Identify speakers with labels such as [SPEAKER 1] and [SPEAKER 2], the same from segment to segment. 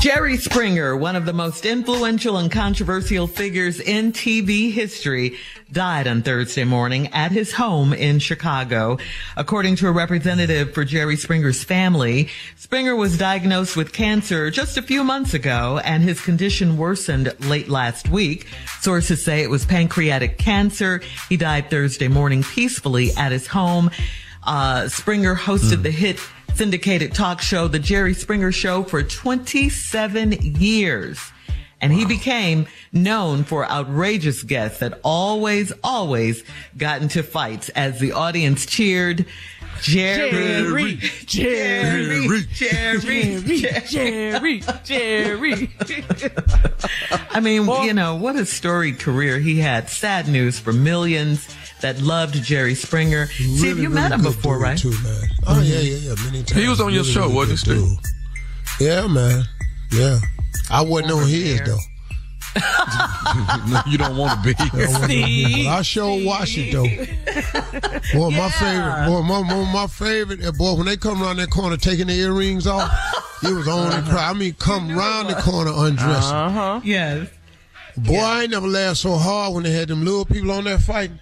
[SPEAKER 1] Jerry Springer, one of the most influential and controversial figures in TV history, died on Thursday morning at his home in Chicago. According to a representative for Jerry Springer's family, Springer was diagnosed with cancer just a few months ago and his condition worsened late last week. Sources say it was pancreatic cancer. He died Thursday morning peacefully at his home. Uh, Springer hosted mm. the hit syndicated talk show, The Jerry Springer Show, for 27 years. And wow. he became known for outrageous guests that always, always got into fights as the audience cheered. Jerry, Jerry, Jerry, Jerry, Jerry, Jerry. I mean, you know, what a storied career he had. Sad news for millions that loved Jerry Springer. Really, See, you really met him before, right?
[SPEAKER 2] Too, man. Oh yeah, yeah, yeah. Many times.
[SPEAKER 3] He was on really, your show, wasn't he?
[SPEAKER 2] Yeah, man. Yeah. I wasn't on his though.
[SPEAKER 3] no, you don't want to be.
[SPEAKER 2] I, I sure watch it though. Boy, yeah. my favorite. Boy, my, my, my favorite. Boy, when they come around that corner taking the earrings off, it was on the crowd. I mean, come around the corner undressing.
[SPEAKER 1] Uh huh. Yes.
[SPEAKER 2] Boy, yeah. I ain't never laughed so hard when they had them little people on there fighting.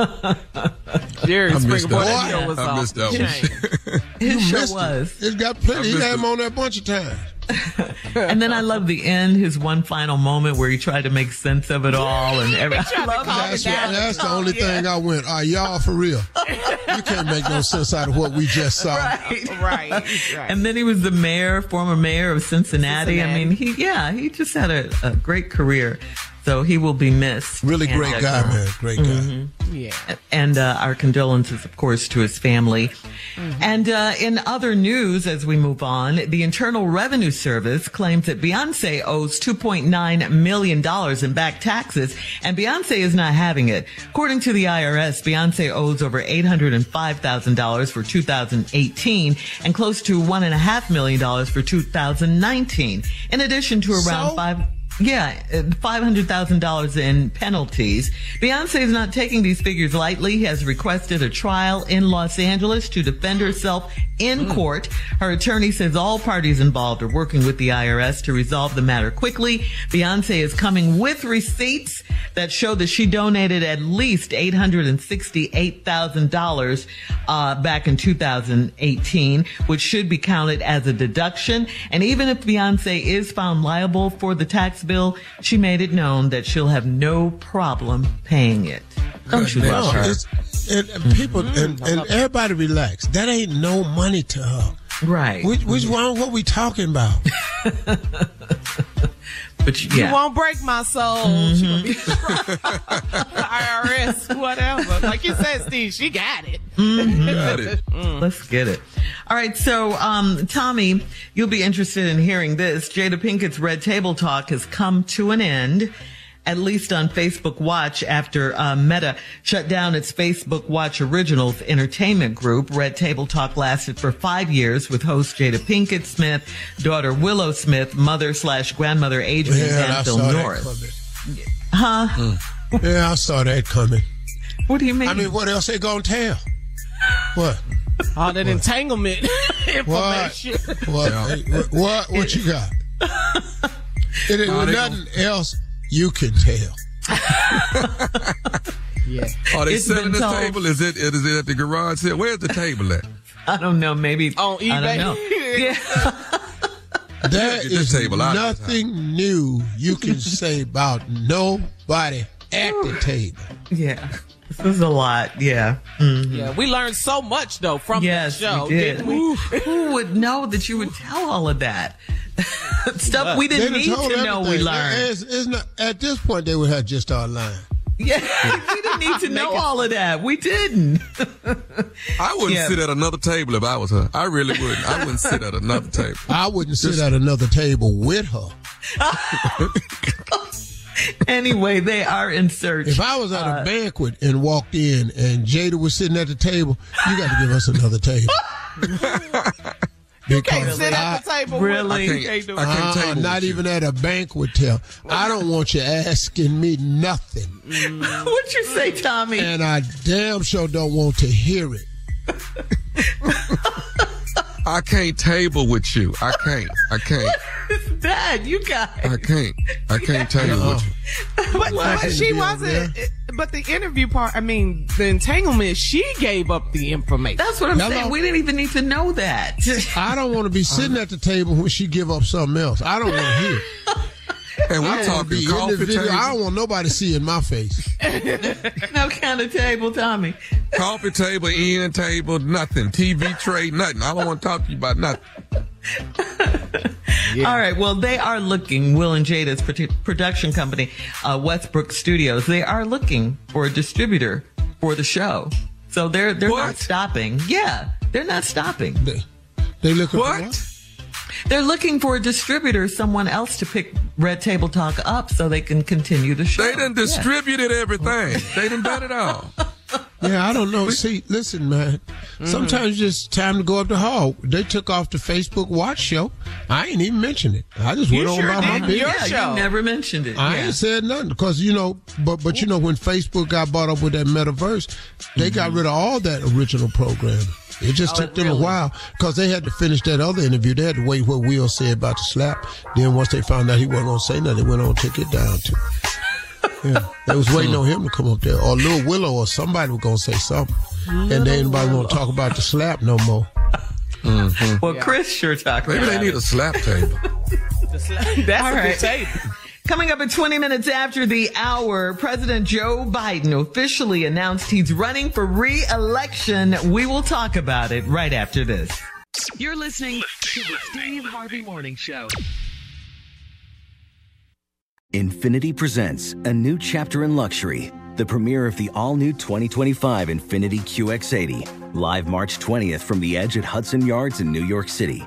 [SPEAKER 1] Jerry Springer, boy,
[SPEAKER 3] that
[SPEAKER 1] show was
[SPEAKER 3] I missed that
[SPEAKER 1] one. His you show was.
[SPEAKER 2] It. It's got plenty. He had him on there a bunch of times.
[SPEAKER 1] and then I love the end, his one final moment where he tried to make sense of it all, and every, I love
[SPEAKER 2] that's, what, that's the only yeah. thing I went. Are y'all for real? You can't make no sense out of what we just saw.
[SPEAKER 1] Right, right, right. And then he was the mayor, former mayor of Cincinnati. Cincinnati. I mean, he yeah, he just had a, a great career. So he will be missed.
[SPEAKER 2] Really great guy, man. Great guy. Mm-hmm.
[SPEAKER 1] Yeah. And uh, our condolences, of course, to his family. Mm-hmm. And uh, in other news, as we move on, the Internal Revenue Service claims that Beyonce owes $2.9 million in back taxes, and Beyonce is not having it. According to the IRS, Beyonce owes over $805,000 for 2018 and close to $1.5 million for 2019, in addition to around so- five. Yeah, $500,000 in penalties. Beyonce is not taking these figures lightly. Has requested a trial in Los Angeles to defend herself in mm. court. Her attorney says all parties involved are working with the IRS to resolve the matter quickly. Beyonce is coming with receipts that show that she donated at least $868,000 uh, back in 2018, which should be counted as a deduction. And even if Beyonce is found liable for the tax bill, she made it known that she'll have no problem paying it. Don't you love her?
[SPEAKER 2] it's- and, and people mm-hmm. and, and everybody relax. That ain't no money to her.
[SPEAKER 1] Right.
[SPEAKER 2] Which, which one? What we talking about?
[SPEAKER 1] But
[SPEAKER 4] You
[SPEAKER 1] yeah.
[SPEAKER 4] won't break my soul. She gonna be mm-hmm. IRS, whatever. Like you said, Steve, she got it. Mm-hmm.
[SPEAKER 3] Got it.
[SPEAKER 1] Let's get it. All right. So, um, Tommy, you'll be interested in hearing this. Jada Pinkett's Red Table Talk has come to an end, at least on Facebook Watch after uh, Meta shut down its Facebook Watch Originals entertainment group. Red Table Talk lasted for five years with host Jada Pinkett Smith, daughter Willow Smith, mother slash grandmother Adrienne
[SPEAKER 2] Yeah, saw that
[SPEAKER 1] Norris. Huh?
[SPEAKER 2] Yeah, I saw that coming.
[SPEAKER 1] What do you mean?
[SPEAKER 2] I mean, what else they gonna tell? What?
[SPEAKER 4] All that entanglement
[SPEAKER 2] What?
[SPEAKER 4] information.
[SPEAKER 2] What? Hey, what, what? What you got? It ain't
[SPEAKER 3] Nah, they
[SPEAKER 2] nothing else you can tell.
[SPEAKER 4] Yeah.
[SPEAKER 3] Are they
[SPEAKER 1] It's
[SPEAKER 3] selling the
[SPEAKER 1] told.
[SPEAKER 3] table? Is it is it at the garage sale? Where's the table at?
[SPEAKER 1] I don't know. Maybe
[SPEAKER 4] On
[SPEAKER 1] I
[SPEAKER 4] eBay.
[SPEAKER 1] don't know. Yeah.
[SPEAKER 2] There
[SPEAKER 3] Get this
[SPEAKER 2] is
[SPEAKER 3] table out of this
[SPEAKER 2] nothing new you can say about nobody at the table.
[SPEAKER 1] Yeah. This is a lot. Yeah. Mm.
[SPEAKER 4] Yeah, we learned so much though from
[SPEAKER 1] Yes,
[SPEAKER 4] the show,
[SPEAKER 1] we did.
[SPEAKER 4] didn't we?
[SPEAKER 1] Who, who would know that you would tell all of that? Stuff we didn't need to
[SPEAKER 2] told
[SPEAKER 1] know we learned.
[SPEAKER 2] It's, it's not, at this point, they would have just started lying.
[SPEAKER 1] Yeah. we didn't need to know all of that. We didn't.
[SPEAKER 3] I wouldn't
[SPEAKER 1] Yeah.
[SPEAKER 3] sit at another table if I was her. I really wouldn't. I wouldn't sit at another table.
[SPEAKER 2] I wouldn't sit at another table with her.
[SPEAKER 1] anyway, they are in search.
[SPEAKER 2] If I was at
[SPEAKER 1] Uh,
[SPEAKER 2] a banquet and walked in and Jada was sitting at the table, you got to give us another table. you can't
[SPEAKER 4] Sit
[SPEAKER 2] I,
[SPEAKER 4] at the table.
[SPEAKER 1] Really?
[SPEAKER 3] I
[SPEAKER 4] you
[SPEAKER 3] can't-
[SPEAKER 4] do
[SPEAKER 3] I
[SPEAKER 4] it.
[SPEAKER 3] can't
[SPEAKER 2] uh,
[SPEAKER 3] table
[SPEAKER 2] not
[SPEAKER 3] with you.
[SPEAKER 2] even at a banquet tell. I don't want you asking me nothing.
[SPEAKER 1] what you say, Tommy?
[SPEAKER 2] And I damn sure don't want to hear it.
[SPEAKER 3] I can't table with you. I can't. I can't.
[SPEAKER 1] It's bad, you guys.
[SPEAKER 3] I can't. I can't table with you.
[SPEAKER 4] But, but she wasn't. But the interview part, I mean, the entanglement, she gave up the information.
[SPEAKER 1] That's what I'm
[SPEAKER 2] Hello?
[SPEAKER 1] saying. We didn't even need to know that.
[SPEAKER 2] I don't want to be sitting at the table when she give up something else. I don't want to hear. it.
[SPEAKER 3] And
[SPEAKER 2] I
[SPEAKER 3] we're
[SPEAKER 2] want to
[SPEAKER 3] talking
[SPEAKER 2] be in the
[SPEAKER 3] coffee
[SPEAKER 2] video. I don't want nobody seeing my face.
[SPEAKER 1] no kind of table, Tommy.
[SPEAKER 3] coffee table, end table, nothing. TV tray, nothing. I don't want to talk to you about nothing.
[SPEAKER 1] All right. Well, they are looking, Will and Jada's production company, uh, Westbrook Studios, they are looking for a distributor for the show. So they're, they're not stopping. Yeah. They're not stopping.
[SPEAKER 2] They, they looking for
[SPEAKER 3] What?
[SPEAKER 2] What?
[SPEAKER 1] They're looking for a distributor, someone else to pick Red Table Talk up so they can continue the show.
[SPEAKER 3] They done
[SPEAKER 1] Yeah.
[SPEAKER 3] distributed everything. They done done it all.
[SPEAKER 2] Yeah, I don't know. See, listen, man.
[SPEAKER 1] Mm-hmm.
[SPEAKER 2] Sometimes it's just time to go up the hall. They took off the Facebook Watch show. I ain't even mentioned it. I just went on
[SPEAKER 4] sure
[SPEAKER 2] by my
[SPEAKER 4] did.
[SPEAKER 2] business.
[SPEAKER 4] Your
[SPEAKER 1] yeah,
[SPEAKER 4] show.
[SPEAKER 1] you never mentioned it.
[SPEAKER 2] I
[SPEAKER 1] yeah.
[SPEAKER 2] ain't said nothing because you know, but but you know when Facebook got bought up with that metaverse, they got rid of all that original programming. It just
[SPEAKER 1] Oh,
[SPEAKER 2] took them
[SPEAKER 1] really?
[SPEAKER 2] a while because they had to finish that other interview. They had to wait what Will said about the slap. Then once they found out he wasn't gonna say nothing, they went on and took it down too. Yeah, they was waiting on him to come up there, or Lil Willow, or somebody was gonna say something, and then anybody want to talk about the slap no more. Mm-hmm.
[SPEAKER 1] Well, Chris sure talked
[SPEAKER 3] Maybe
[SPEAKER 1] about
[SPEAKER 3] they need
[SPEAKER 1] it.
[SPEAKER 3] a slap table.
[SPEAKER 4] That's
[SPEAKER 1] All
[SPEAKER 4] a
[SPEAKER 1] right.
[SPEAKER 4] good table.
[SPEAKER 1] Coming up at 20 minutes after the hour, President Joe Biden officially announced he's running for re-election. We will talk about it right after this.
[SPEAKER 5] You're listening to the Steve Harvey Morning Show.
[SPEAKER 6] Infiniti presents a new chapter in luxury, the premiere of the all new 2025 Infiniti QX80, live March 20th from the edge at Hudson Yards in New York City,